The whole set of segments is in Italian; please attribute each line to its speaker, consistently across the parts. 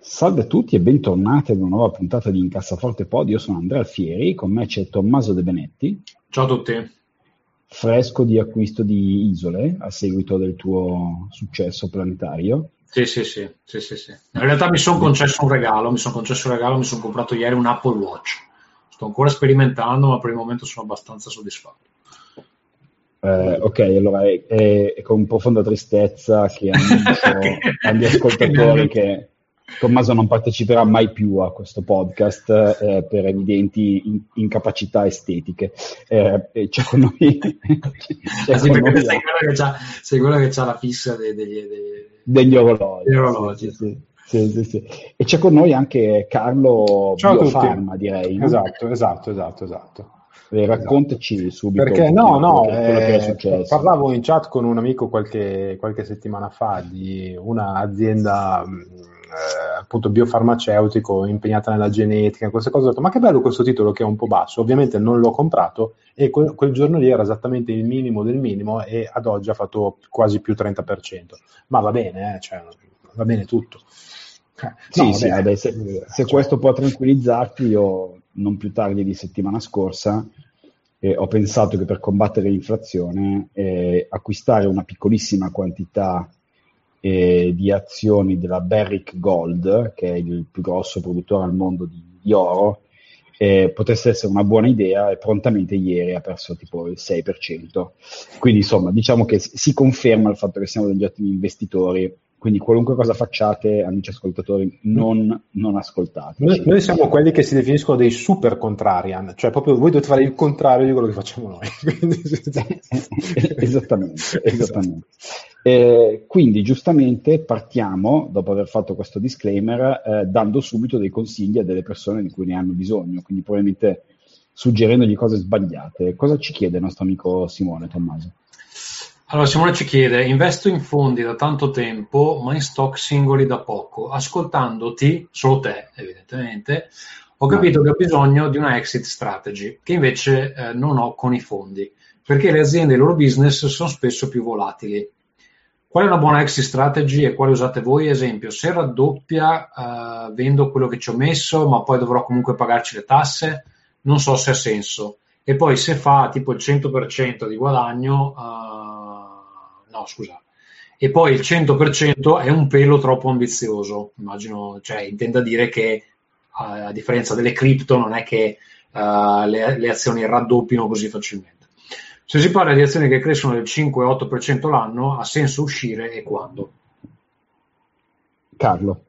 Speaker 1: Salve a tutti e bentornati ad una nuova puntata di Incassaforte Pod. Io sono Andrea Alfieri, con me c'è Tommaso De Benetti.
Speaker 2: Ciao a tutti.
Speaker 1: Fresco di acquisto di isole a seguito del tuo successo planetario.
Speaker 2: Sì, sì, sì, sì, sì, sì. In realtà mi sono concesso un regalo, mi sono concesso un regalo, mi sono comprato ieri un Apple Watch. Sto ancora sperimentando, ma per il momento sono abbastanza soddisfatto.
Speaker 1: Eh, ok, allora è, è, è, con profonda tristezza che annuncio agli ascoltatori che Tommaso non parteciperà mai più a questo podcast eh, per evidenti in- incapacità estetiche. Eh, c'è con noi.
Speaker 2: c'è ah, sì, con noi sei, quello che sei quello che ha la fissa dei, degli, dei,
Speaker 1: degli orologi. orologi. Sì, sì, sì, sì, E c'è con noi anche Carlo
Speaker 3: Ciao
Speaker 1: Biofarma, direi.
Speaker 3: Esatto, esatto, esatto, esatto.
Speaker 1: Eh, raccontaci esatto. subito.
Speaker 3: Perché no, no, eh, parlavo in chat con un amico qualche, qualche settimana fa di un'azienda eh, appunto biofarmaceutico impegnata nella genetica, queste cose, ho detto ma che bello questo titolo che è un po' basso, ovviamente non l'ho comprato e quel, quel giorno lì era esattamente il minimo del minimo e ad oggi ha fatto quasi più 30%, ma va bene, eh, cioè, va bene tutto.
Speaker 1: Eh, sì, no, sì, vabbè, se, se cioè, questo può tranquillizzarti, io non più tardi di settimana scorsa eh, ho pensato che per combattere l'inflazione eh, acquistare una piccolissima quantità eh, di azioni della Barrick Gold, che è il più grosso produttore al mondo di, di oro, eh, potesse essere una buona idea e prontamente ieri ha perso tipo il 6%. Quindi insomma diciamo che si conferma il fatto che siamo degli ottimi investitori quindi qualunque cosa facciate, amici ascoltatori, non, non ascoltate.
Speaker 3: Noi, noi, siamo quelli che si definiscono dei super contrarian, cioè proprio voi dovete fare il contrario di quello che facciamo noi.
Speaker 1: esattamente, esattamente. Eh, quindi giustamente partiamo, dopo aver fatto questo disclaimer, eh, dando subito dei consigli a delle persone di cui ne hanno bisogno, quindi probabilmente suggerendogli cose sbagliate. Cosa ci chiede il nostro amico Simone Tommaso?
Speaker 2: Allora Simone ci chiede, investo in fondi da tanto tempo, ma in stock singoli da poco. Ascoltandoti, solo te evidentemente, ho capito che ho bisogno di una exit strategy, che invece eh, non ho con i fondi, perché le aziende e i loro business sono spesso più volatili. Qual è una buona exit strategy e quale usate voi? Esempio, se raddoppia, eh, vendo quello che ci ho messo, ma poi dovrò comunque pagarci le tasse, non so se ha senso. E poi se fa tipo il 100% di guadagno... Eh, no scusa, e poi il 100% è un pelo troppo ambizioso, immagino, cioè intenda dire che uh, a differenza delle cripto non è che uh, le, le, azioni raddoppino così facilmente. Se si parla di azioni che crescono del 5-8% l'anno, ha senso uscire e quando?
Speaker 1: Carlo.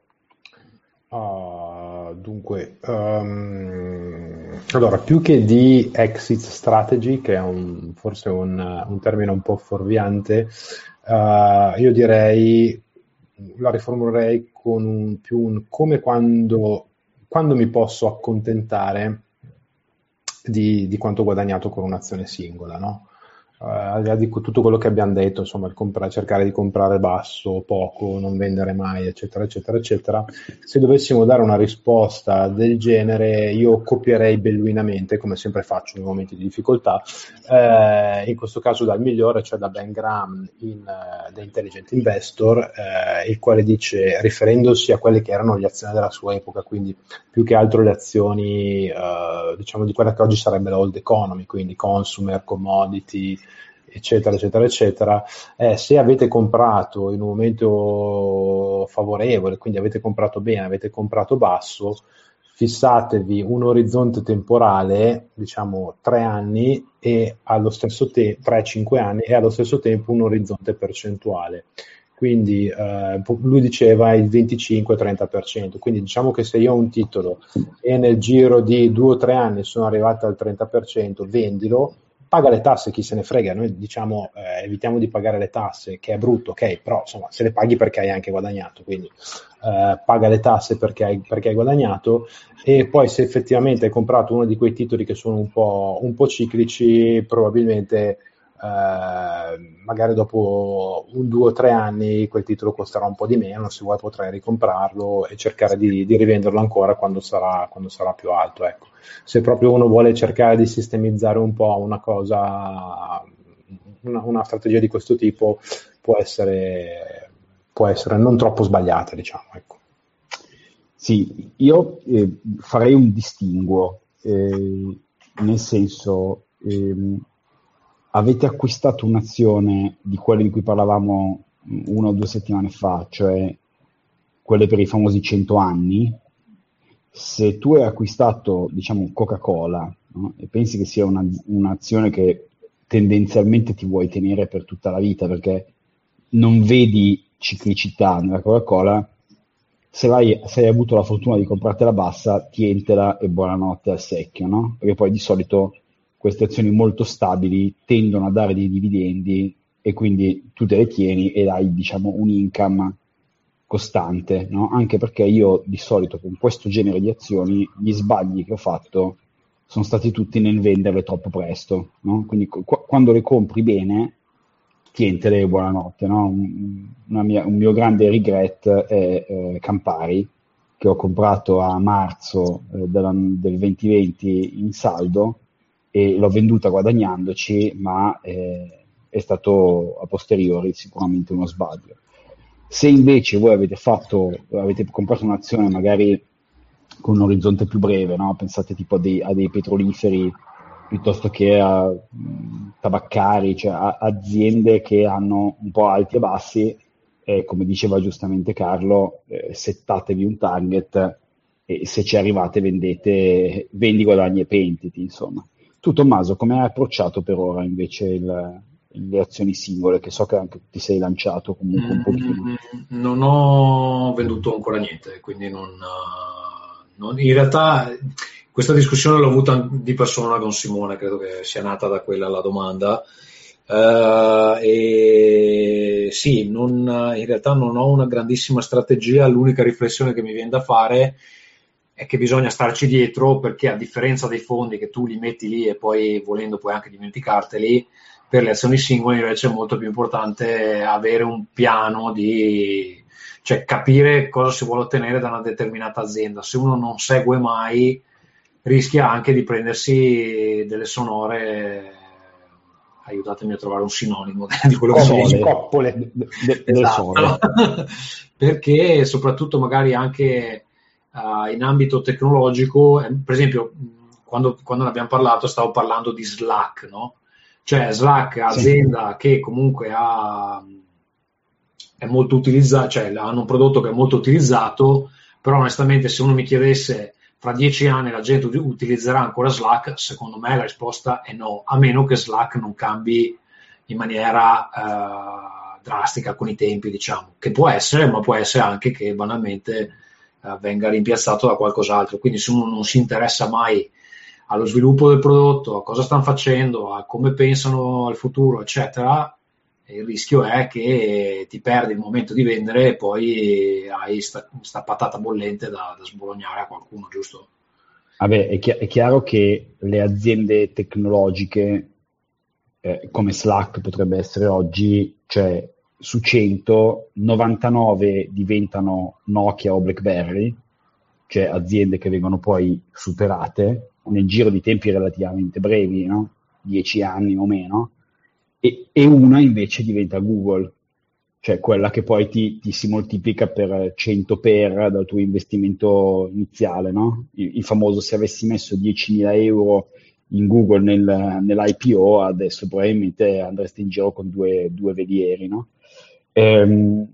Speaker 3: Uh, dunque, um, allora, più che di exit strategy, che è un, forse un, un, termine un po' fuorviante, uh, io direi, la riformulerei con un, più un come quando, quando mi posso accontentare di, di quanto ho guadagnato con un'azione singola, no? Uh, al di là di tutto quello che abbiamo detto, insomma, compra- cercare di comprare basso, poco, non vendere mai, eccetera, eccetera, eccetera, se dovessimo dare una risposta del genere, io copierei belluinamente, come sempre faccio nei momenti di difficoltà, eh, in questo caso dal migliore, cioè da Ben Graham in uh, The Intelligent Investor, eh, il quale dice, riferendosi a quelle che erano le azioni della sua epoca, quindi più che altro le azioni, uh, diciamo, di quella che oggi sarebbe la old economy, quindi consumer, commodity, eccetera, eccetera, eccetera, eh, se avete comprato in un momento favorevole, quindi avete comprato bene, avete comprato basso, fissatevi un orizzonte temporale, diciamo tre anni e allo stesso tempo, 3-5 anni e allo stesso tempo un orizzonte percentuale. Quindi eh, lui diceva il 25-30%, quindi diciamo che se io ho un titolo e nel giro di due o tre anni sono arrivato al 30%, vendilo, paga le tasse, chi se ne frega, noi diciamo eh, evitiamo di pagare le tasse, che è brutto, ok, però insomma se le paghi perché hai anche guadagnato, quindi eh, paga le tasse perché hai, perché hai, guadagnato. E poi se effettivamente hai comprato uno di quei titoli che sono un po', un po ciclici, probabilmente eh, magari dopo un, due o tre anni quel titolo costerà un po' di meno, se vuoi potrai ricomprarlo e cercare di, di rivenderlo ancora quando sarà, quando sarà più alto. Ecco. Se proprio uno vuole cercare di sistemizzare un po' una cosa, una, una strategia di questo tipo, può essere, può essere non troppo sbagliata, diciamo. Ecco.
Speaker 1: Sì, io eh, farei un distinguo, eh, nel senso, eh, avete acquistato un'azione di quelle di cui parlavamo una o due settimane fa, cioè quelle per i famosi 100 anni, se tu hai acquistato, diciamo, Coca-Cola no? e pensi che sia una, un'azione che tendenzialmente ti vuoi tenere per tutta la vita perché non vedi ciclicità nella Coca-Cola, se, vai, se hai avuto la fortuna di comprartela bassa, tientela e buonanotte al secchio, no? Perché poi di solito queste azioni molto stabili tendono a dare dei dividendi e quindi tu te le tieni e hai diciamo un income costante, no? anche perché io di solito con questo genere di azioni gli sbagli che ho fatto sono stati tutti nel venderle troppo presto, no? quindi qu- quando le compri bene tientele buonanotte, no? un, mia, un, mio grande regret è eh, Campari che ho comprato a marzo eh, del 2020 in saldo e l'ho venduta guadagnandoci, ma eh, è stato a posteriori sicuramente uno sbaglio. Se invece voi avete fatto, avete comprato un'azione magari con un orizzonte più breve, no? pensate tipo a dei, a dei, petroliferi piuttosto che a tabaccari, cioè a aziende che hanno un po' alti e bassi, eh, come diceva giustamente Carlo, eh, settatevi un target e se ci arrivate vendete, vendi, guadagni e pentiti, insomma. Tu Tommaso, come hai approcciato per ora invece il, le azioni singole, che so che anche ti sei lanciato comunque un pochino?
Speaker 2: Mm, non ho venduto ancora niente, quindi non, non, in realtà questa discussione l'ho avuta di persona con Simone, credo che sia nata da quella la domanda. Uh, e sì, non, in realtà non ho una grandissima strategia, l'unica riflessione che mi viene da fare è è che bisogna starci dietro perché a differenza dei fondi che tu li metti lì e poi volendo puoi anche dimenticarteli, per le azioni singole invece è molto più importante avere un piano di cioè capire cosa si vuole ottenere da una determinata azienda. Se uno non segue mai rischia anche di prendersi delle sonore aiutatemi a trovare un sinonimo di quello che sono
Speaker 1: coppole de, de, esatto.
Speaker 2: perché soprattutto magari anche uh, in ambito tecnologico, eh, per esempio, quando, quando, ne abbiamo parlato, stavo parlando di Slack, no? Cioè Slack, azienda sì. che comunque ha, è molto utilizzato, cioè hanno un prodotto che è molto utilizzato, però onestamente se uno mi chiedesse fra dieci anni la gente utilizzerà ancora Slack, secondo me la risposta è no, a meno che Slack non cambi in maniera uh, drastica con i tempi, diciamo, che può essere, ma può essere anche che banalmente venga rimpiazzato da qualcos'altro. Quindi se uno non si interessa mai allo sviluppo del prodotto, a cosa stanno facendo, a come pensano al futuro, eccetera, il rischio è che ti perdi il momento di vendere e poi hai sta, sta patata bollente da, da, sbolognare a qualcuno, giusto?
Speaker 1: Vabbè, è, chi- è chiaro che le aziende tecnologiche eh, come Slack potrebbe essere oggi, cioè su 100, 99 diventano Nokia o BlackBerry, cioè aziende che vengono poi superate nel giro di tempi relativamente brevi, no? 10 anni o meno, e, e, una invece diventa Google, cioè quella che poi ti, ti, si moltiplica per 100 per dal tuo investimento iniziale, no? il, il famoso se avessi messo 10.000 euro in Google nel, nell'IPO, adesso probabilmente andresti in giro con due, due velieri, no? Ehm,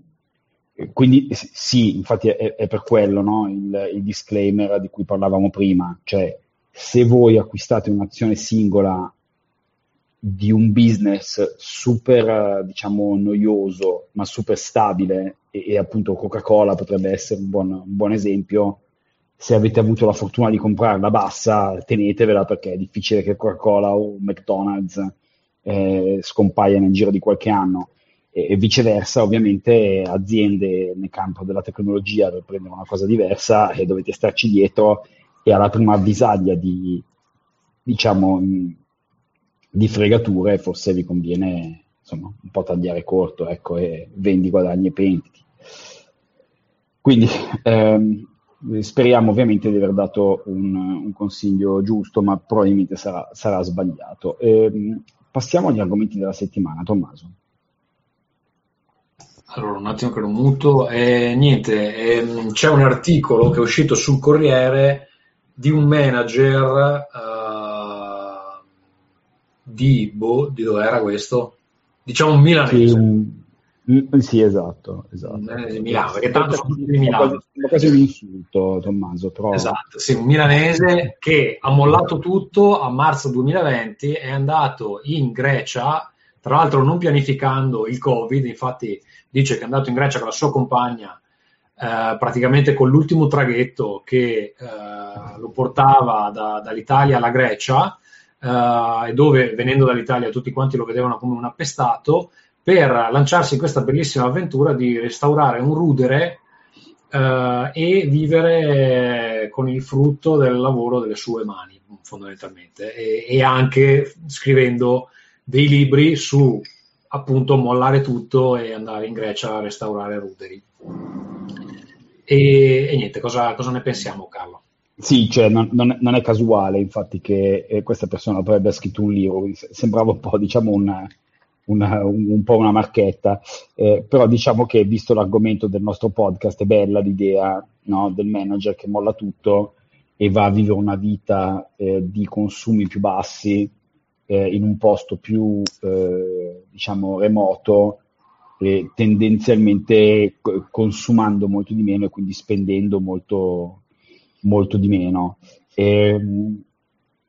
Speaker 1: quindi sì, infatti è, è per quello no? il, il, disclaimer di cui parlavamo prima, cioè se voi acquistate un'azione singola di un business super, diciamo, noioso, ma super stabile, e, e appunto Coca-Cola potrebbe essere un buon, un buon esempio, se avete avuto la fortuna di comprarla bassa, tenetevela perché è difficile che Coca-Cola o McDonald's eh, scompaiano nel giro di qualche anno e, viceversa, ovviamente aziende nel campo della tecnologia per prendere una cosa diversa e dovete starci dietro e alla prima avvisaglia di, diciamo, di fregature forse vi conviene insomma, un po' tagliare corto ecco, e vendi guadagni e pentiti. Quindi ehm, speriamo ovviamente di aver dato un, un, consiglio giusto, ma probabilmente sarà, sarà sbagliato. Ehm, passiamo agli argomenti della settimana, Tommaso.
Speaker 2: Allora, un attimo che lo muto. Eh, niente, ehm, c'è un articolo che è uscito sul Corriere di un manager uh, di, boh, di dove era questo? Diciamo un milanese.
Speaker 1: Sì, sì, esatto. esatto.
Speaker 2: Milano, perché tanto sono tutti di Milano.
Speaker 1: È quasi un insulto, Tommaso. Però...
Speaker 2: Esatto, sì, un milanese che ha mollato tutto a marzo 2020, è andato in Grecia, tra l'altro non pianificando il Covid, infatti dice che è andato in Grecia con la sua compagna, eh, praticamente con l'ultimo traghetto che eh, lo portava da, dall'Italia alla Grecia, eh, e dove venendo dall'Italia tutti quanti lo vedevano come un appestato, per lanciarsi in questa bellissima avventura di restaurare un rudere eh, e vivere con il frutto del lavoro delle sue mani, fondamentalmente, e, e anche scrivendo dei libri su appunto mollare tutto e andare in Grecia a restaurare ruderi. E, e niente, cosa, cosa, ne pensiamo, Carlo?
Speaker 1: Sì, cioè, non, non, è casuale infatti che eh, questa persona abbia scritto un libro, sembrava un po' diciamo un, una, un, un, po' una marchetta, eh, però diciamo che visto l'argomento del nostro podcast è bella l'idea no, del manager che molla tutto e va a vivere una vita eh, di consumi più bassi eh, in un posto più eh, diciamo remoto e tendenzialmente consumando molto di meno e quindi spendendo molto, molto di meno. Ehm,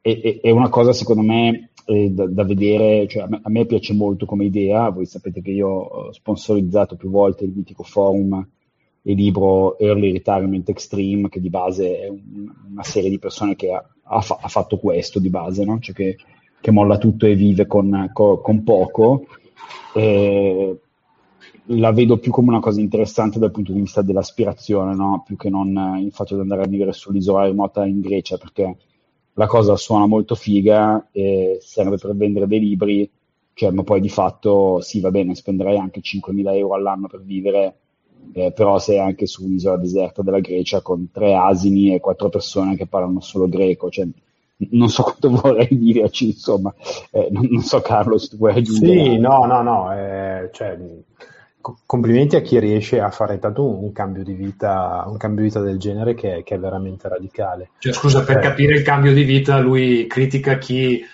Speaker 1: e, è una cosa secondo me eh, da, da, vedere, cioè a me, a me, piace molto come idea, voi sapete che io ho sponsorizzato più volte il mitico forum e libro Early Retirement Extreme, che di base è un, una serie di persone che ha, ha, fa, ha fatto questo di base, no? cioè che, che, molla tutto e vive con, con, con poco. Eh, la vedo più come una cosa interessante dal punto di vista dell'aspirazione, no? più che non il fatto di andare a vivere sull'isola remota in Grecia, perché la cosa suona molto figa e serve per vendere dei libri, cioè, ma poi di fatto sì, va bene, spenderai anche 5.000 euro all'anno per vivere, eh, però sei anche su un'isola deserta della Grecia con tre asini e quattro persone che parlano solo greco, cioè, non so quanto vorrei viverci, insomma, eh, non, non, so Carlo se tu vuoi aggiungere.
Speaker 3: Sì, no, no, no, eh, cioè, complimenti a chi riesce a fare tanto un, cambio di vita, un cambio di vita del genere che, che è veramente radicale.
Speaker 2: Cioè, scusa, per eh. capire il cambio di vita, lui critica chi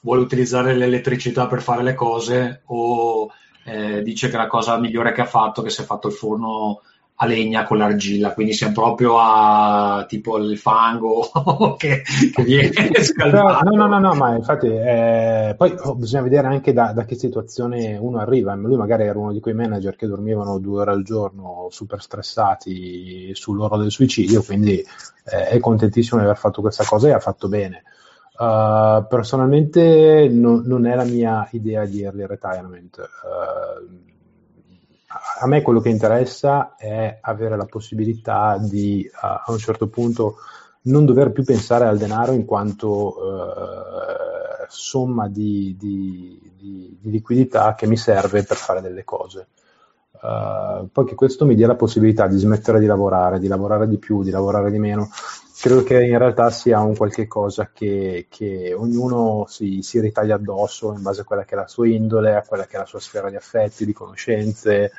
Speaker 2: vuole utilizzare l'elettricità per fare le cose o eh, dice che la cosa migliore che ha fatto è che si è fatto il forno a legna con l'argilla, quindi siamo proprio a tipo il fango che, che, viene scaldato.
Speaker 3: No, no, no, no, ma infatti eh, poi oh, bisogna vedere anche da, da, che situazione uno arriva. Lui magari era uno di quei manager che dormivano due ore al giorno super stressati sull'oro del suicidio, quindi eh, è contentissimo di aver fatto questa cosa e ha fatto bene. Uh, personalmente no, non è la mia idea di early retirement. Uh, a me quello che interessa è avere la possibilità di a un certo punto non dover più pensare al denaro in quanto eh, somma di, di, di, di, liquidità che mi serve per fare delle cose. Uh, poi che questo mi dia la possibilità di smettere di lavorare, di lavorare di più, di lavorare di meno, credo che in realtà sia un qualche cosa che, che ognuno si, si, ritaglia addosso in base a quella che è la sua indole, a quella che è la sua sfera di affetti, di conoscenze,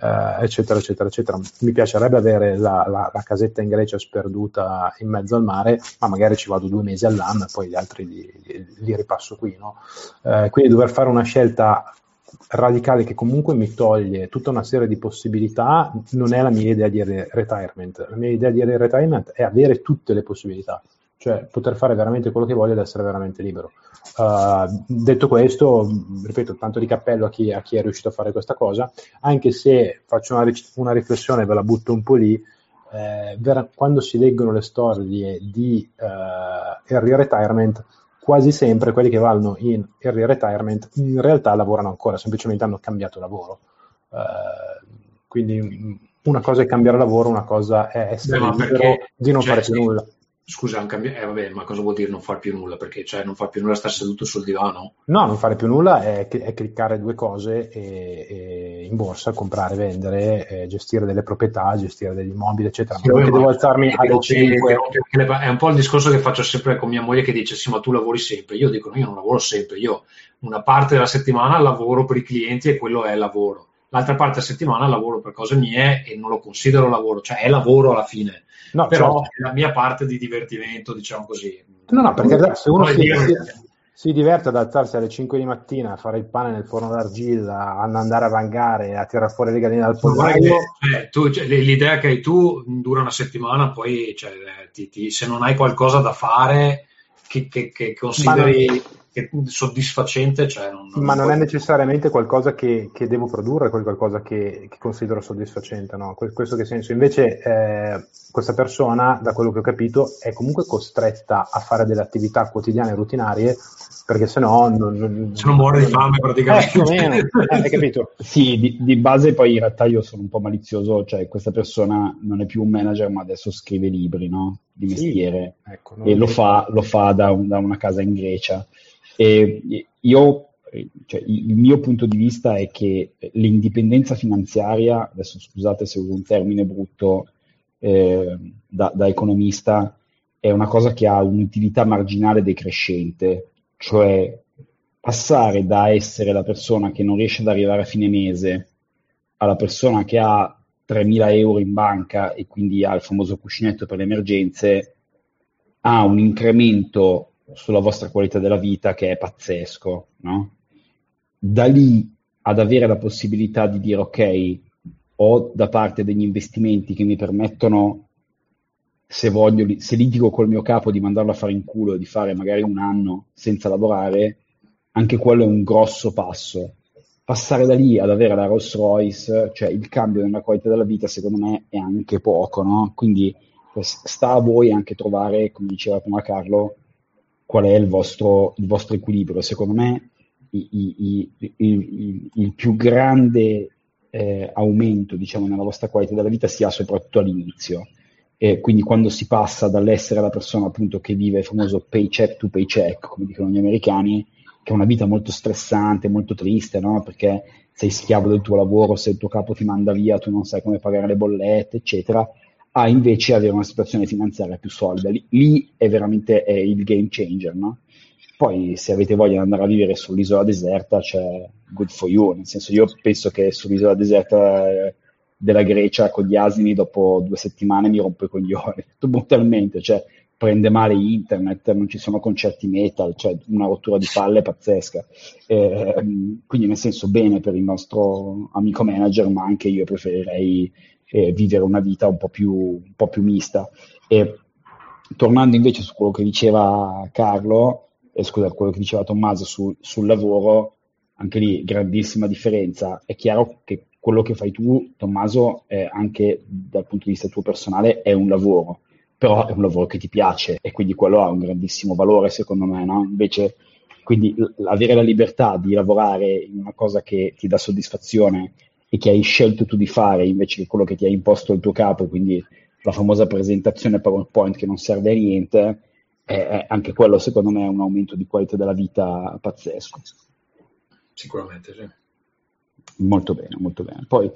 Speaker 3: eh, eccetera, eccetera, eccetera. Mi piacerebbe avere la, la, la, casetta in Grecia sperduta in mezzo al mare, ma magari ci vado due mesi all'anno e poi gli altri li, li, li ripasso qui. No? Eh, quindi dover fare una scelta radicale che comunque mi toglie tutta una serie di possibilità non è la mia idea di retirement. La mia idea di retirement è avere tutte le possibilità, cioè poter fare veramente quello che voglio ed essere veramente libero. Uh, detto questo, ripeto, tanto di cappello a chi, a chi, è riuscito a fare questa cosa, anche se faccio una, una riflessione, ve la butto un po' lì, eh, ver- quando si leggono le storie di uh, early retirement, quasi sempre quelli che vanno in early retirement in realtà lavorano ancora, semplicemente hanno cambiato lavoro. Uh, quindi una cosa è cambiare lavoro, una cosa è essere Beh, libero di non cioè, fare più nulla.
Speaker 2: Scusa, cambi- eh, vabbè, ma cosa vuol dire non fare più nulla? Perché cioè, non fare più nulla sta seduto sul divano?
Speaker 3: No, non fare più nulla è, è cliccare due cose e, e in borsa, comprare, vendere, eh, gestire delle proprietà, gestire degli immobili, eccetera. Sì,
Speaker 2: ma devo alzarmi alle 5. È un po' il discorso che faccio sempre con mia moglie che dice: Sì, ma tu lavori sempre. Io dico: no, Io non lavoro sempre. Io una parte della settimana lavoro per i clienti e quello è lavoro. L'altra parte della settimana lavoro per cose mie e non lo considero lavoro, cioè è lavoro alla fine No, però certo. è la mia parte di divertimento, diciamo così.
Speaker 3: No, no, perché se uno si, si, si, diverte ad alzarsi alle 5 di mattina a fare il pane nel forno d'argilla, ad andare a vangare, a tirare fuori le galline dal pollaio...
Speaker 2: Cioè, tu, cioè, l'idea che hai tu dura una settimana, poi cioè, ti, ti, se non hai qualcosa da fare che, che, che consideri che soddisfacente, cioè non,
Speaker 3: non ma non è necessariamente qualcosa che, che devo produrre, qualcosa che, che considero soddisfacente, no? Questo che senso? Invece eh, questa persona, da quello che ho capito, è comunque costretta a fare delle attività quotidiane e rutinarie perché se no non, non,
Speaker 2: se non muore di fame praticamente. Eh, meno,
Speaker 1: eh, hai capito? sì, di, di, base poi in realtà io sono un po' malizioso, cioè questa persona non è più un manager ma adesso scrive libri, no? Di mestiere sì, ecco, e lo fa, lo fa da, un, da una casa in Grecia e io, cioè, il mio punto di vista è che l'indipendenza finanziaria, adesso scusate se uso un termine brutto eh, da, da, economista, è una cosa che ha un'utilità marginale decrescente, cioè passare da essere la persona che non riesce ad arrivare a fine mese alla persona che ha 3.000 euro in banca e quindi ha il famoso cuscinetto per le emergenze, ha un incremento sulla vostra qualità della vita che è pazzesco, no? Da lì ad avere la possibilità di dire ok, ho da parte degli investimenti che mi permettono, se voglio, se litigo col mio capo di mandarlo a fare in culo e di fare magari un anno senza lavorare, anche quello è un grosso passo. Passare da lì ad avere la Rolls Royce, cioè il cambio nella qualità della vita, secondo me è anche poco, no? Quindi sta a voi anche trovare, come diceva prima Carlo, qual è il vostro, il vostro equilibrio. Secondo me i, i, i, il più grande eh, aumento diciamo, nella vostra qualità della vita si ha soprattutto all'inizio. E quindi quando si passa dall'essere la persona appunto che vive il famoso paycheck to paycheck, come dicono gli americani, che è una vita molto stressante, molto triste, no? perché sei schiavo del tuo lavoro, se il tuo capo ti manda via, tu non sai come pagare le bollette, eccetera, a invece avere una situazione finanziaria più solida. Lì, lì è veramente è il game changer, no? Poi se avete voglia di andare a vivere sull'isola deserta, c'è good for you, nel senso io penso che sull'isola deserta eh, della Grecia con gli asini dopo due settimane mi rompo i coglioni, brutalmente, cioè prende male internet, non ci sono concerti metal, cioè una rottura di palle pazzesca. Eh, quindi nel senso bene per il nostro amico manager, ma anche io preferirei eh, vivere una vita un po' più, un po più mista. E, tornando invece su quello che diceva Carlo, eh, scusa, quello che diceva Tommaso su, sul lavoro, anche lì grandissima differenza. È chiaro che quello che fai tu, Tommaso, eh, anche dal punto di vista tuo personale, è un lavoro, però è un lavoro che ti piace e quindi quello ha un grandissimo valore secondo me, no? Invece, quindi l- avere la libertà di lavorare in una cosa che ti dà soddisfazione e che hai scelto tu di fare invece che quello che ti ha imposto il tuo capo, quindi la famosa presentazione PowerPoint che non serve a niente, è, anche quello secondo me è un aumento di qualità della vita pazzesco.
Speaker 2: Sicuramente, sì.
Speaker 1: Molto bene, molto bene. Poi,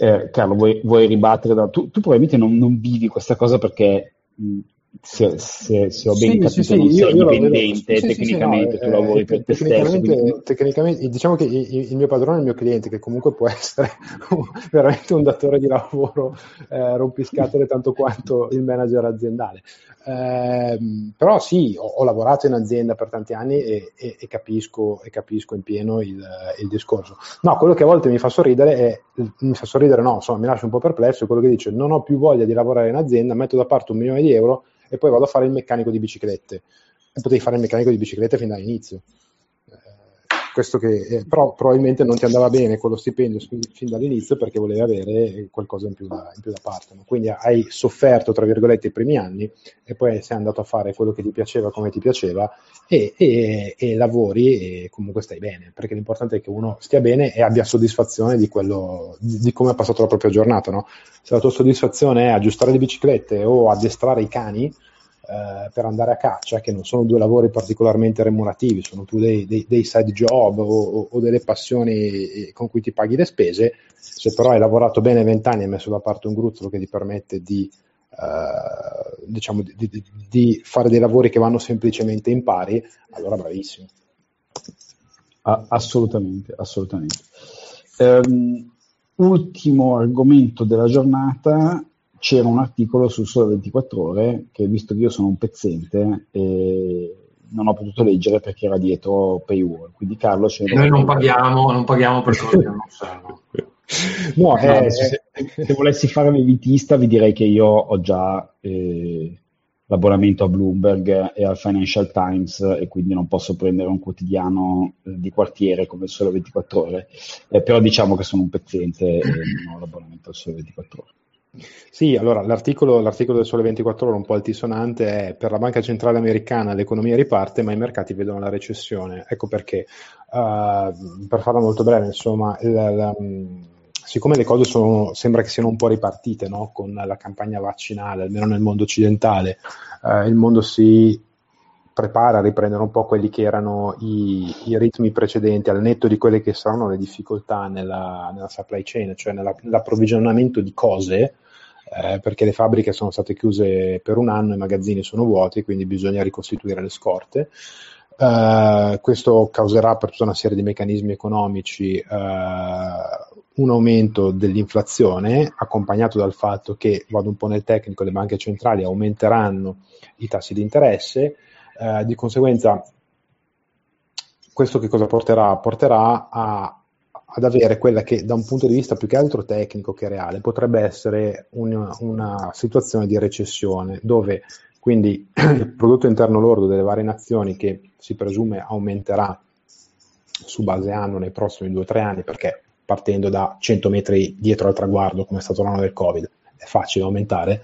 Speaker 1: eh, Carlo, vuoi, vuoi ribattere? Da... Tu, tu, probabilmente non, non, vivi questa cosa perché mh, se, se, se, ho ben sì, capito, sì, non sei io, dipendente tecnicamente, tu lavori per te
Speaker 3: stesso. Quindi... Tecnicamente, diciamo che il, il, mio padrone è il mio cliente, che comunque può essere veramente un datore di lavoro eh, rompiscatole tanto quanto il manager aziendale. Eh, però sì, ho, ho, lavorato in azienda per tanti anni e, e, e, capisco, e capisco, in pieno il, il, discorso. No, quello che a volte mi fa sorridere è, mi fa sorridere no, insomma, mi lascia un po' perplesso, è quello che dice non ho più voglia di lavorare in azienda, metto da parte un milione di euro e poi vado a fare il meccanico di biciclette. E potevi fare il meccanico di biciclette fin dall'inizio. Questo che, eh, però probabilmente non ti andava bene con lo stipendio fin dall'inizio perché volevi avere qualcosa in più da, in più da parte. No? Quindi hai sofferto, tra virgolette, i primi anni e poi sei andato a fare quello che ti piaceva come ti piaceva e, e, e lavori e comunque stai bene, perché l'importante è che uno stia bene e abbia soddisfazione di, quello, di, di come ha passato la propria giornata. No? Se la tua soddisfazione è aggiustare le biciclette o addestrare i cani, eh, per andare a caccia, che non sono due lavori particolarmente remunerativi, sono tu dei, dei, dei side job o, o, delle passioni eh, con cui ti paghi le spese, se però hai lavorato bene vent'anni e hai messo da parte un gruzzolo che ti permette di, eh, diciamo, di, di, di, fare dei lavori che vanno semplicemente in pari, allora bravissimo.
Speaker 1: Ah, assolutamente, assolutamente. Um, ultimo argomento della giornata, c'era un articolo sul Sole 24 Ore che, visto che io sono un pezzente, eh, non ho potuto leggere perché era dietro paywall. Quindi Carlo ce
Speaker 2: ne Noi non paghiamo, non paghiamo per cose che non servono.
Speaker 1: No, eh, se, se, volessi fare l'elitista vi direi che io ho già eh, l'abbonamento a Bloomberg e al Financial Times e quindi non posso prendere un quotidiano eh, di quartiere come il Sole 24 Ore, eh, però diciamo che sono un pezzente e non ho l'abbonamento al Sole 24 Ore.
Speaker 3: Sì, allora l'articolo, l'articolo, del Sole 24 Ore un po' altisonante è per la Banca Centrale Americana l'economia riparte ma i mercati vedono la recessione. Ecco perché, uh, per farla molto breve, insomma, il, la, siccome le cose sono, sembra che siano un po' ripartite no? con la campagna vaccinale, almeno nel mondo occidentale, uh, il mondo si prepara a riprendere un po' quelli che erano i, i, ritmi precedenti, al netto di quelle che saranno le difficoltà nella, nella supply chain, cioè nella, nell'approvvigionamento di cose, eh, perché le fabbriche sono state chiuse per un anno, i magazzini sono vuoti, quindi bisogna ricostituire le scorte. Uh, questo causerà per tutta una serie di meccanismi economici uh, un aumento dell'inflazione accompagnato dal fatto che, vado un po' nel tecnico, le banche centrali aumenteranno i tassi di interesse, uh, di conseguenza questo che cosa porterà? Porterà a ad avere quella che da un punto di vista più che altro tecnico che reale potrebbe essere una, una situazione di recessione dove quindi il prodotto interno lordo delle varie nazioni che si presume aumenterà su base anno nei prossimi 2-3 anni perché partendo da 100 metri dietro al traguardo come è stato l'anno del Covid è facile aumentare,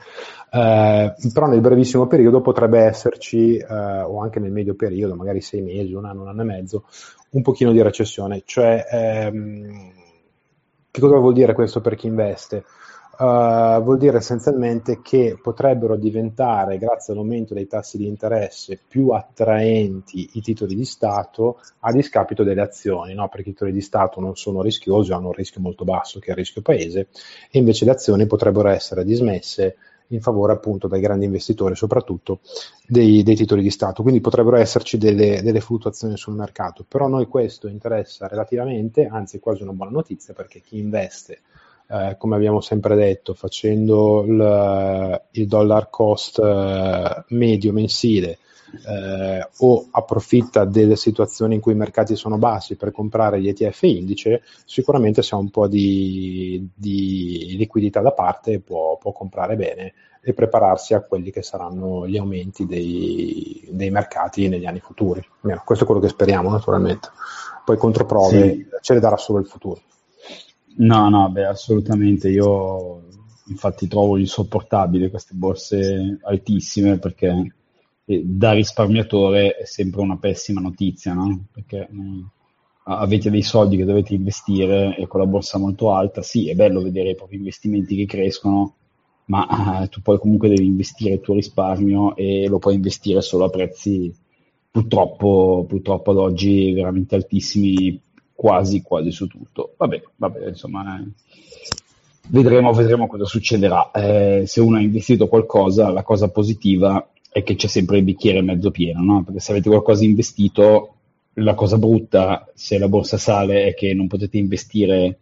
Speaker 3: eh, però nel brevissimo periodo potrebbe esserci, eh, o anche nel medio periodo, magari sei mesi, un anno, un anno e mezzo, un pochino di recessione. Cioè, ehm, che cosa vuol dire questo per chi investe? Uh, vuol dire essenzialmente che potrebbero diventare, grazie all'aumento dei tassi di interesse, più attraenti i titoli di Stato a discapito delle azioni, no? perché i titoli di Stato non sono rischiosi, hanno un rischio molto basso che è il rischio paese, e invece le azioni potrebbero essere dismesse in favore appunto dai grandi investitori, soprattutto dei, dei titoli di Stato. Quindi potrebbero esserci delle, delle, fluttuazioni sul mercato, però a noi questo interessa relativamente, anzi è quasi una buona notizia perché chi investe, eh, come abbiamo sempre detto, facendo il, il dollar cost eh, medio mensile, eh, o approfitta delle situazioni in cui i mercati sono bassi per comprare gli ETF indice, sicuramente se ha un po' di, di liquidità da parte può, può, comprare bene e prepararsi a quelli che saranno gli aumenti dei, dei mercati negli anni futuri. Almeno, questo è quello che speriamo naturalmente. Poi controprove sì. ce le darà solo il futuro.
Speaker 1: No, no, beh, assolutamente. Io infatti trovo insopportabili queste borse altissime perché da risparmiatore è sempre una pessima notizia, no? Perché eh, avete dei soldi che dovete investire e con la borsa molto alta, sì, è bello vedere i propri investimenti che crescono, ma eh, tu poi comunque devi investire il tuo risparmio e lo puoi investire solo a prezzi purtroppo, purtroppo ad oggi veramente altissimi, quasi, quasi su tutto. Vabbè, vabbè, insomma, eh, vedremo, vedremo cosa succederà. Eh, se uno ha investito qualcosa, la cosa positiva è che c'è sempre il bicchiere mezzo pieno, no? Perché se avete qualcosa investito, la cosa brutta, se la borsa sale, è che non potete investire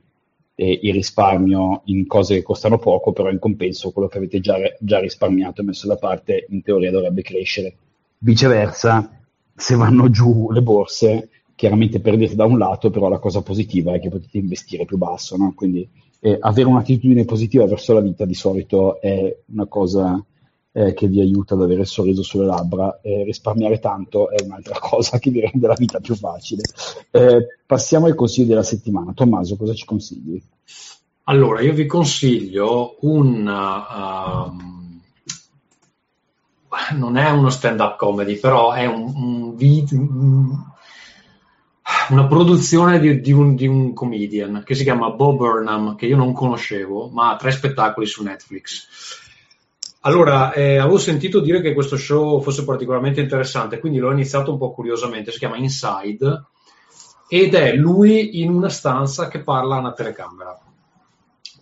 Speaker 1: eh, il risparmio in cose che costano poco, però in compenso quello che avete già, già risparmiato e messo da parte, in teoria dovrebbe crescere. Viceversa, se vanno giù le borse, chiaramente perdete da un lato, però la cosa positiva è che potete investire più basso, no? Quindi eh, avere un'attitudine positiva verso la vita di solito è una cosa eh, che vi aiuta ad avere il sorriso sulle labbra. Eh, risparmiare tanto è un'altra cosa che vi rende la vita più facile. Eh, passiamo ai consigli della settimana. Tommaso, cosa ci consigli?
Speaker 2: Allora, io vi consiglio un... Uh, non è uno stand-up comedy, però è un, un video, una produzione di, di, un, di, un, comedian che si chiama Bob Burnham, che io non conoscevo, ma ha tre spettacoli su Netflix. Allora, eh, avevo sentito dire che questo show fosse particolarmente interessante, quindi l'ho iniziato un po' curiosamente, si chiama Inside, ed è lui in una stanza che parla a una telecamera.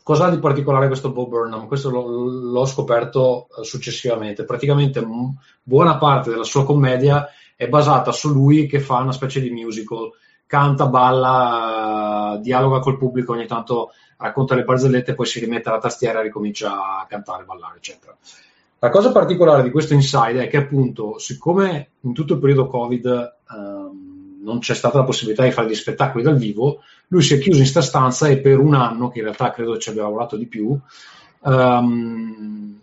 Speaker 2: Cosa ha di particolare questo Bob Burnham? Questo l'ho, l'ho scoperto eh, successivamente. Praticamente buona parte della sua commedia è basata su lui che fa una specie di musical, canta, balla, dialoga col pubblico, ogni tanto racconta le barzellette, poi si rimette alla tastiera e ricomincia a cantare, ballare, eccetera. La cosa particolare di questo inside è che appunto, siccome in tutto il periodo Covid um, non c'è stata la possibilità di fare gli spettacoli dal vivo, lui si è chiuso in sta stanza e per un anno, che in realtà credo ci abbia lavorato di più, um,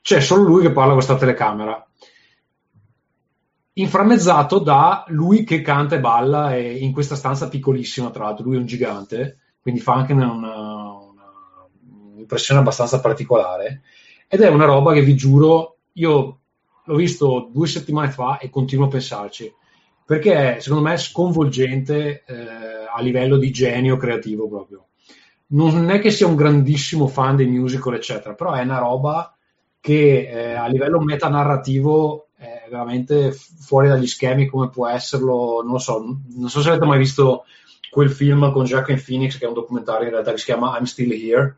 Speaker 2: c'è solo lui che parla con questa telecamera inframmezzato da lui che canta e balla e in questa stanza piccolissima tra l'altro lui è un gigante quindi fa anche una, una, un'impressione abbastanza particolare ed è una roba che vi giuro io l'ho visto due settimane fa e continuo a pensarci perché secondo me è sconvolgente eh, a livello di genio creativo proprio. Non è che sia un grandissimo fan dei musical, eccetera, però è una roba che eh, a livello metanarrativo è veramente fuori dagli schemi come può esserlo, non lo so, non so se avete mai visto quel film con Jacqueline Phoenix che è un documentario in realtà che si chiama I'm Still Here,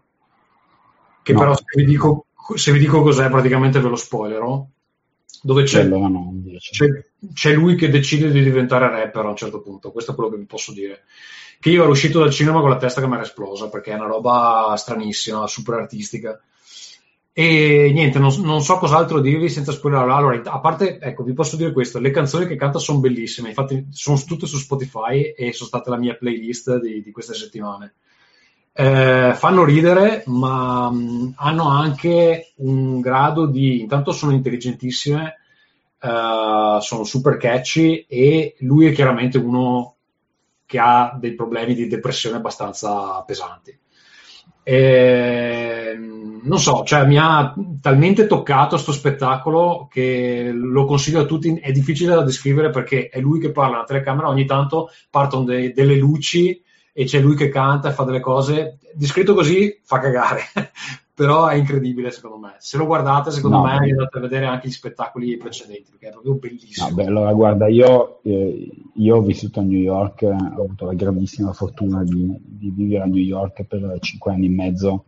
Speaker 2: che no. però se vi, dico, se vi dico cos'è praticamente ve lo spoilerò dove c'è, no, c'è, c'è, lui che decide di diventare rapper a un certo punto, questo è quello che vi posso dire. Che io ero uscito dal cinema con la testa che mi era esplosa perché è una roba stranissima, super artistica. E niente, non, non so cos'altro dirvi senza spoiler. Allora, a parte, ecco, vi posso dire questo: le canzoni che canta sono bellissime, infatti sono tutte su Spotify e sono state la mia playlist di, di queste settimane. Eh, fanno ridere, ma mh, mm, hanno anche un grado di. Intanto sono intelligentissime, eh, sono super catchy e lui è chiaramente uno che ha dei problemi di depressione abbastanza pesanti. E, non so, cioè, mi ha talmente toccato questo spettacolo che lo consiglio a tutti. È difficile da descrivere perché è lui che parla alla telecamera, ogni tanto partono de- delle luci e c'è lui che canta e fa delle cose. Descritto così fa cagare, però è incredibile secondo me. Se lo guardate, secondo no, me andate a vedere anche gli spettacoli precedenti perché è proprio bellissimo.
Speaker 1: No, beh, allora guarda, io, eh, io, ho vissuto a New York, ho avuto la grandissima fortuna di, di vivere a New York per cinque anni e mezzo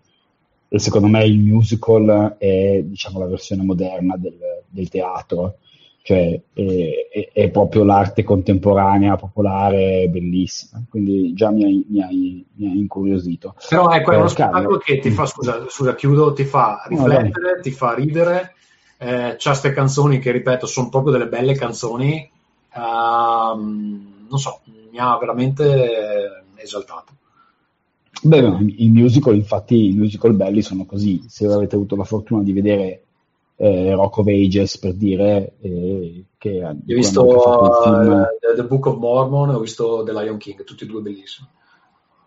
Speaker 1: e secondo me il musical è diciamo, la versione moderna del, del teatro cioè è, è, proprio l'arte contemporanea, popolare, bellissima, quindi già mi ha, mi ha, mi ha incuriosito.
Speaker 2: Però ecco, è uno spettacolo che ti fa, scusa, scusa, chiudo, ti fa riflettere, no, ti fa ridere, eh, c'ha queste canzoni che, ripeto, sono proprio delle belle canzoni, uh, non so, mi ha veramente esaltato.
Speaker 1: Beh, i musical, infatti, i musical belli sono così. Se avete avuto la fortuna di vedere eh, Rock of Ages per dire eh, che
Speaker 2: ho visto uh, The Book of Mormon ho visto The Lion King tutti e due bellissimi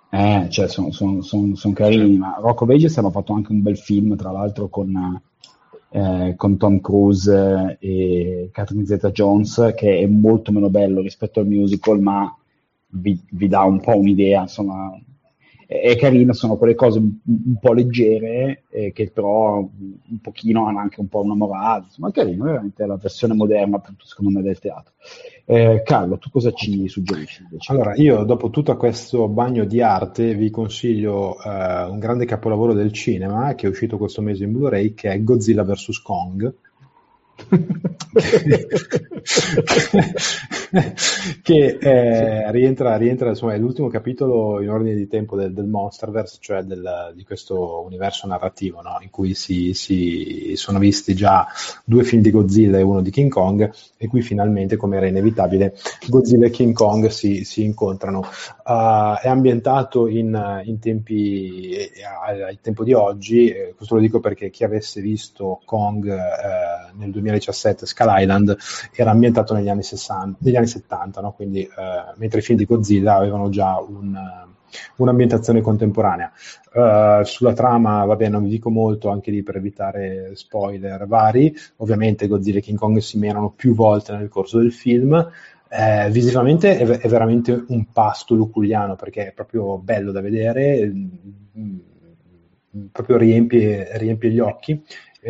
Speaker 1: eh, cioè sono son, son, son carini sì. ma Rock of Ages hanno fatto anche un bel film tra l'altro con, eh, con Tom Cruise e Catherine Zeta-Jones che è molto meno bello rispetto al musical ma vi, vi dà un po' un'idea insomma è carina, sono quelle cose un, un po' leggere eh, che però un pochino hanno anche un po' una morale, insomma è carino, veramente è la versione moderna appunto secondo me del teatro. Eh, Carlo, tu cosa ci suggerisci? Invece?
Speaker 3: Allora, io dopo tutto questo bagno di arte vi consiglio eh, un grande capolavoro del cinema che è uscito questo mese in Blu-ray che è Godzilla vs. Kong che eh, rientra, rientra insomma, è l'ultimo capitolo in ordine di tempo del, del Monsterverse, cioè del, di questo universo narrativo no? in cui si, si, sono visti già due film di Godzilla e uno di King Kong e qui finalmente, come era inevitabile, Godzilla e King Kong si, si incontrano. Uh, è ambientato in, in tempi, eh, al tempo di oggi, eh, questo lo dico perché chi avesse visto Kong nel 2017 Skull Island era ambientato negli anni, 60, negli anni 70, no? Quindi, eh, mentre i film di Godzilla avevano già un, un'ambientazione contemporanea. Uh, sulla trama, vabbè, non vi dico molto anche lì per evitare spoiler vari. Ovviamente Godzilla e King Kong si menano più volte nel corso del film. Eh, visivamente è, è, veramente un pasto luculiano perché è proprio bello da vedere, mm, mm, proprio riempie, riempie gli occhi eh,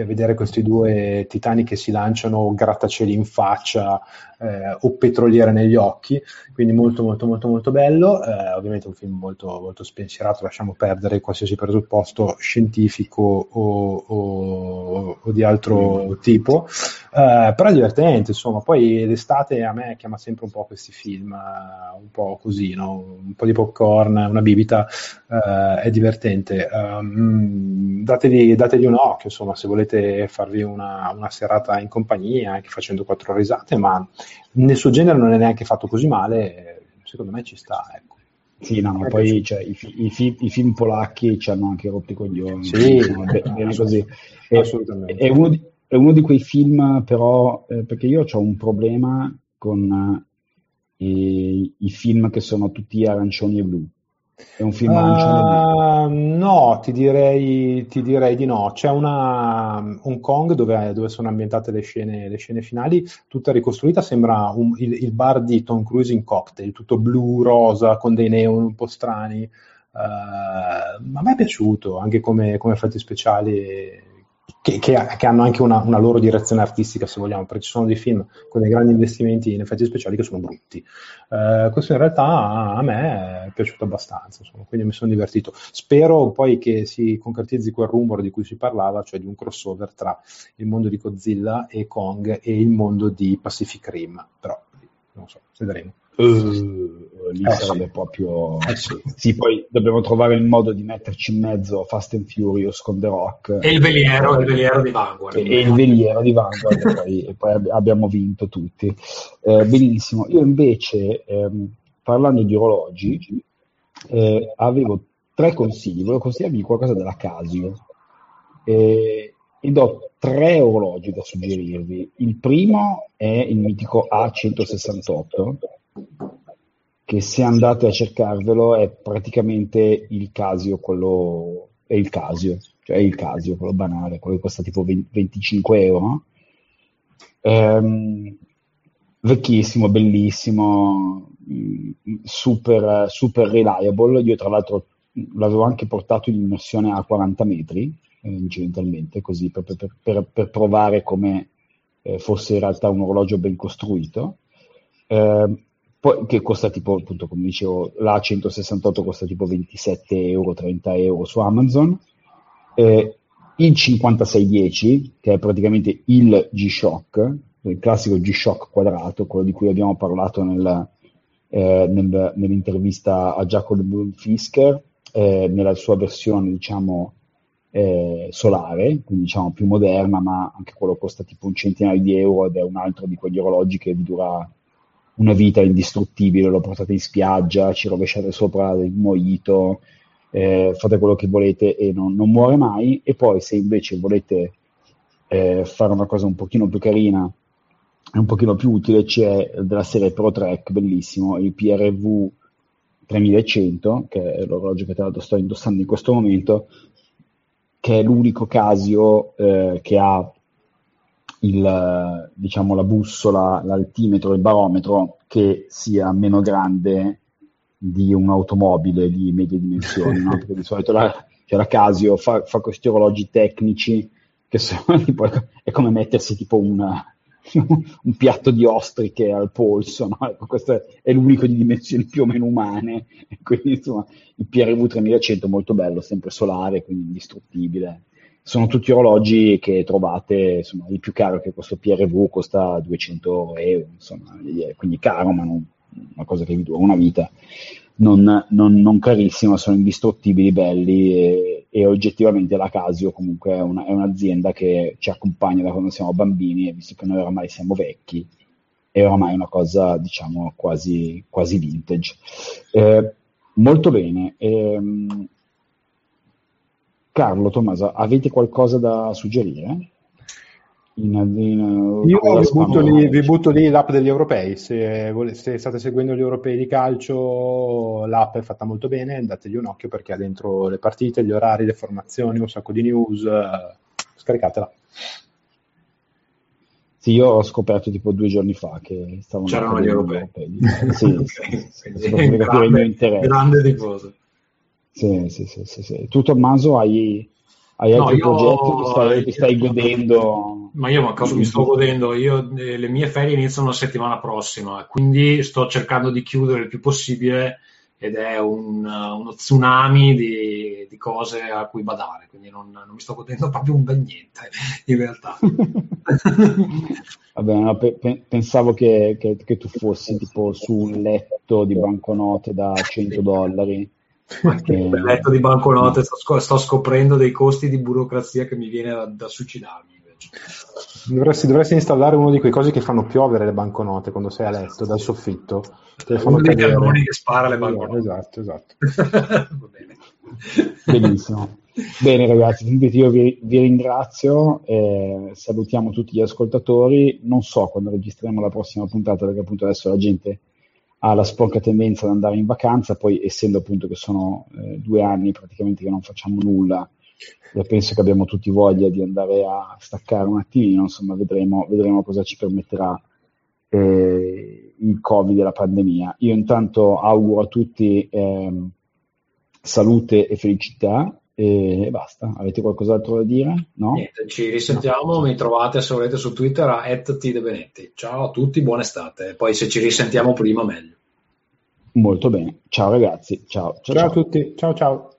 Speaker 3: vedere questi due titani che si lanciano grattacieli in faccia eh, o petroliere negli occhi, quindi molto molto molto molto bello, eh, ovviamente un film molto, molto spensierato, lasciamo perdere qualsiasi presupposto scientifico o, o, o di altro tipo, eh, però è divertente, insomma, poi l'estate a me chiama sempre un po' questi film, uh, un po' così, no? un po' di popcorn, una bibita, uh, è divertente. Um, dategli, dategli, un occhio, insomma, se volete farvi una, una, serata in compagnia, anche facendo quattro risate, ma nel suo genere non è neanche fatto così male, secondo me ci sta, ecco.
Speaker 1: Sì, no, ma poi cioè, i, i, i, i, film polacchi ci hanno anche rotto i coglioni. Sì, no, be- così. È. È uno di, è uno di quei film, però, eh, perché io ho un problema con eh, i, film che sono tutti arancioni e blu. È un film
Speaker 3: uh? No, ti direi, ti direi, di no. C'è una Hong Kong dove, dove sono ambientate le scene, le scene, finali, tutta ricostruita, sembra un, il, il, bar di Tom Cruise in cocktail, tutto blu, rosa, con dei neon un po' strani. Uh, ma a me è piaciuto, anche come, come effetti speciali che, che, che, hanno anche una, una, loro direzione artistica, se vogliamo, perché ci sono dei film con dei grandi investimenti in effetti speciali che sono brutti. Eh, questo in realtà a me è piaciuto abbastanza, insomma, quindi mi sono divertito. Spero poi che si concretizzi quel rumore di cui si parlava, cioè di un crossover tra il mondo di Godzilla e Kong e il mondo di Pacific Rim, però non so, vedremo.
Speaker 1: Uh, lì eh, sarebbe sì. proprio eh, sì. sì. poi dobbiamo trovare il modo di metterci in mezzo Fast and Furious con The Rock.
Speaker 2: E il veliero, il veliero di Vanguard.
Speaker 1: E, e il veliero di Vanguard e, poi, e poi, abbiamo vinto tutti. Eh, benissimo. Io invece ehm, parlando di orologi eh, avevo tre consigli. Volevo consigliarvi qualcosa della Casio. E, e do tre orologi da suggerirvi. Il primo è il mitico A168 che se andate a cercarvelo è praticamente il Casio, quello è il Casio, cioè il Casio, quello banale, quello che costa tipo 20, 25 euro. Ehm, vecchissimo, bellissimo, mm, super, super reliable. Io tra l'altro l'avevo anche portato in immersione a 40 metri, eh, incidentalmente, così per, per, per, per provare come eh, fosse in realtà un orologio ben costruito. Eh, poi, che costa tipo, appunto, come dicevo, la 168 costa tipo 27 euro, 30 euro su Amazon. Eh, il 5610, che è praticamente il G-Shock, il classico G-Shock quadrato, quello di cui abbiamo parlato nel, eh, nel, nell'intervista a Jacob Fisker, eh, nella sua versione, diciamo, eh, solare, quindi diciamo più moderna, ma anche quello costa tipo un centinaio di euro ed è un altro di quegli orologi che vi dura una vita indistruttibile, lo portate in spiaggia, ci rovesciate sopra il mojito, eh, fate quello che volete e non, non, muore mai. E poi se invece volete eh, fare una cosa un pochino più carina e un pochino più utile, c'è della serie Pro Trek, bellissimo, il PRV 3100, che è l'orologio che tra l'altro sto indossando in questo momento, che è l'unico Casio eh, che ha il, diciamo, la bussola, l'altimetro, il barometro che sia meno grande di un'automobile di medie dimensioni, no? perché di solito la, cioè la Casio fa, fa, questi orologi tecnici che sono tipo, è come mettersi tipo una, un piatto di ostriche al polso, no? ecco, questo è l'unico di dimensioni più o meno umane, quindi insomma il PRV 3100 molto bello, sempre solare, quindi indistruttibile, sono tutti orologi che trovate, insomma, il più caro che questo PRV costa 200 euro, insomma, quindi caro, ma non, una cosa che vi dura una vita, non, non, non carissima, sono indistruttibili, belli e, e, oggettivamente la Casio comunque è, una, è, un'azienda che ci accompagna da quando siamo bambini e visto che noi oramai siamo vecchi, è oramai una cosa, diciamo, quasi, quasi vintage. Eh, molto bene. Eh, Carlo, Tommaso, avete qualcosa da suggerire?
Speaker 3: In, in, Io vi butto, lì, vi butto, lì, l'app degli europei, se, se, state seguendo gli europei di calcio l'app è fatta molto bene, dategli un occhio perché ha dentro le partite, gli orari, le formazioni, un sacco di news, scaricatela.
Speaker 1: Sì, io ho scoperto tipo due giorni fa che stavano
Speaker 2: c'erano gli europei. europei.
Speaker 1: Sì, sì, sì, sì, grande,
Speaker 2: grande di cose.
Speaker 1: Sì, sì, sì, sì, sì. Tu Tommaso hai, hai no, altri progetti che stai, che stai, godendo?
Speaker 2: Ma io ma cosa mi sto godendo? Io, eh, le mie ferie iniziano la settimana prossima, quindi sto cercando di chiudere il più possibile ed è un, uno tsunami di, di, cose a cui badare, quindi non, non, mi sto godendo proprio un bel niente in realtà.
Speaker 1: Vabbè, no, pe- pensavo che, che, che, tu fossi tipo su un letto di banconote da 100 dollari
Speaker 2: il letto di banconote sto, sto, scoprendo dei costi di burocrazia che mi viene da, da suicidarmi.
Speaker 3: Dovresti, dovresti, installare uno di quei cosi che fanno piovere le banconote quando sei a letto dal soffitto.
Speaker 2: Te uno dei cannoni che spara le banconote.
Speaker 3: Esatto, esatto.
Speaker 1: Va bene. Benissimo. Bene ragazzi, io vi, vi ringrazio, eh, salutiamo tutti gli ascoltatori, non so quando registreremo la prossima puntata perché appunto adesso la gente ha la sporca tendenza ad andare in vacanza, poi essendo appunto che sono eh, due anni praticamente che non facciamo nulla, e penso che abbiamo tutti voglia di andare a staccare un attimino, insomma vedremo, vedremo cosa ci permetterà eh, il Covid e la pandemia. Io intanto auguro a tutti eh, salute e felicità e basta. Avete qualcos'altro da dire? No?
Speaker 2: Niente, ci risentiamo. No. Mi trovate se volete su Twitter a @tdebenetti. Ciao a tutti, buona estate. Poi se ci risentiamo prima, meglio.
Speaker 1: Molto bene. Ciao ragazzi. Ciao,
Speaker 3: ciao, ciao, ciao. a tutti. Ciao ciao.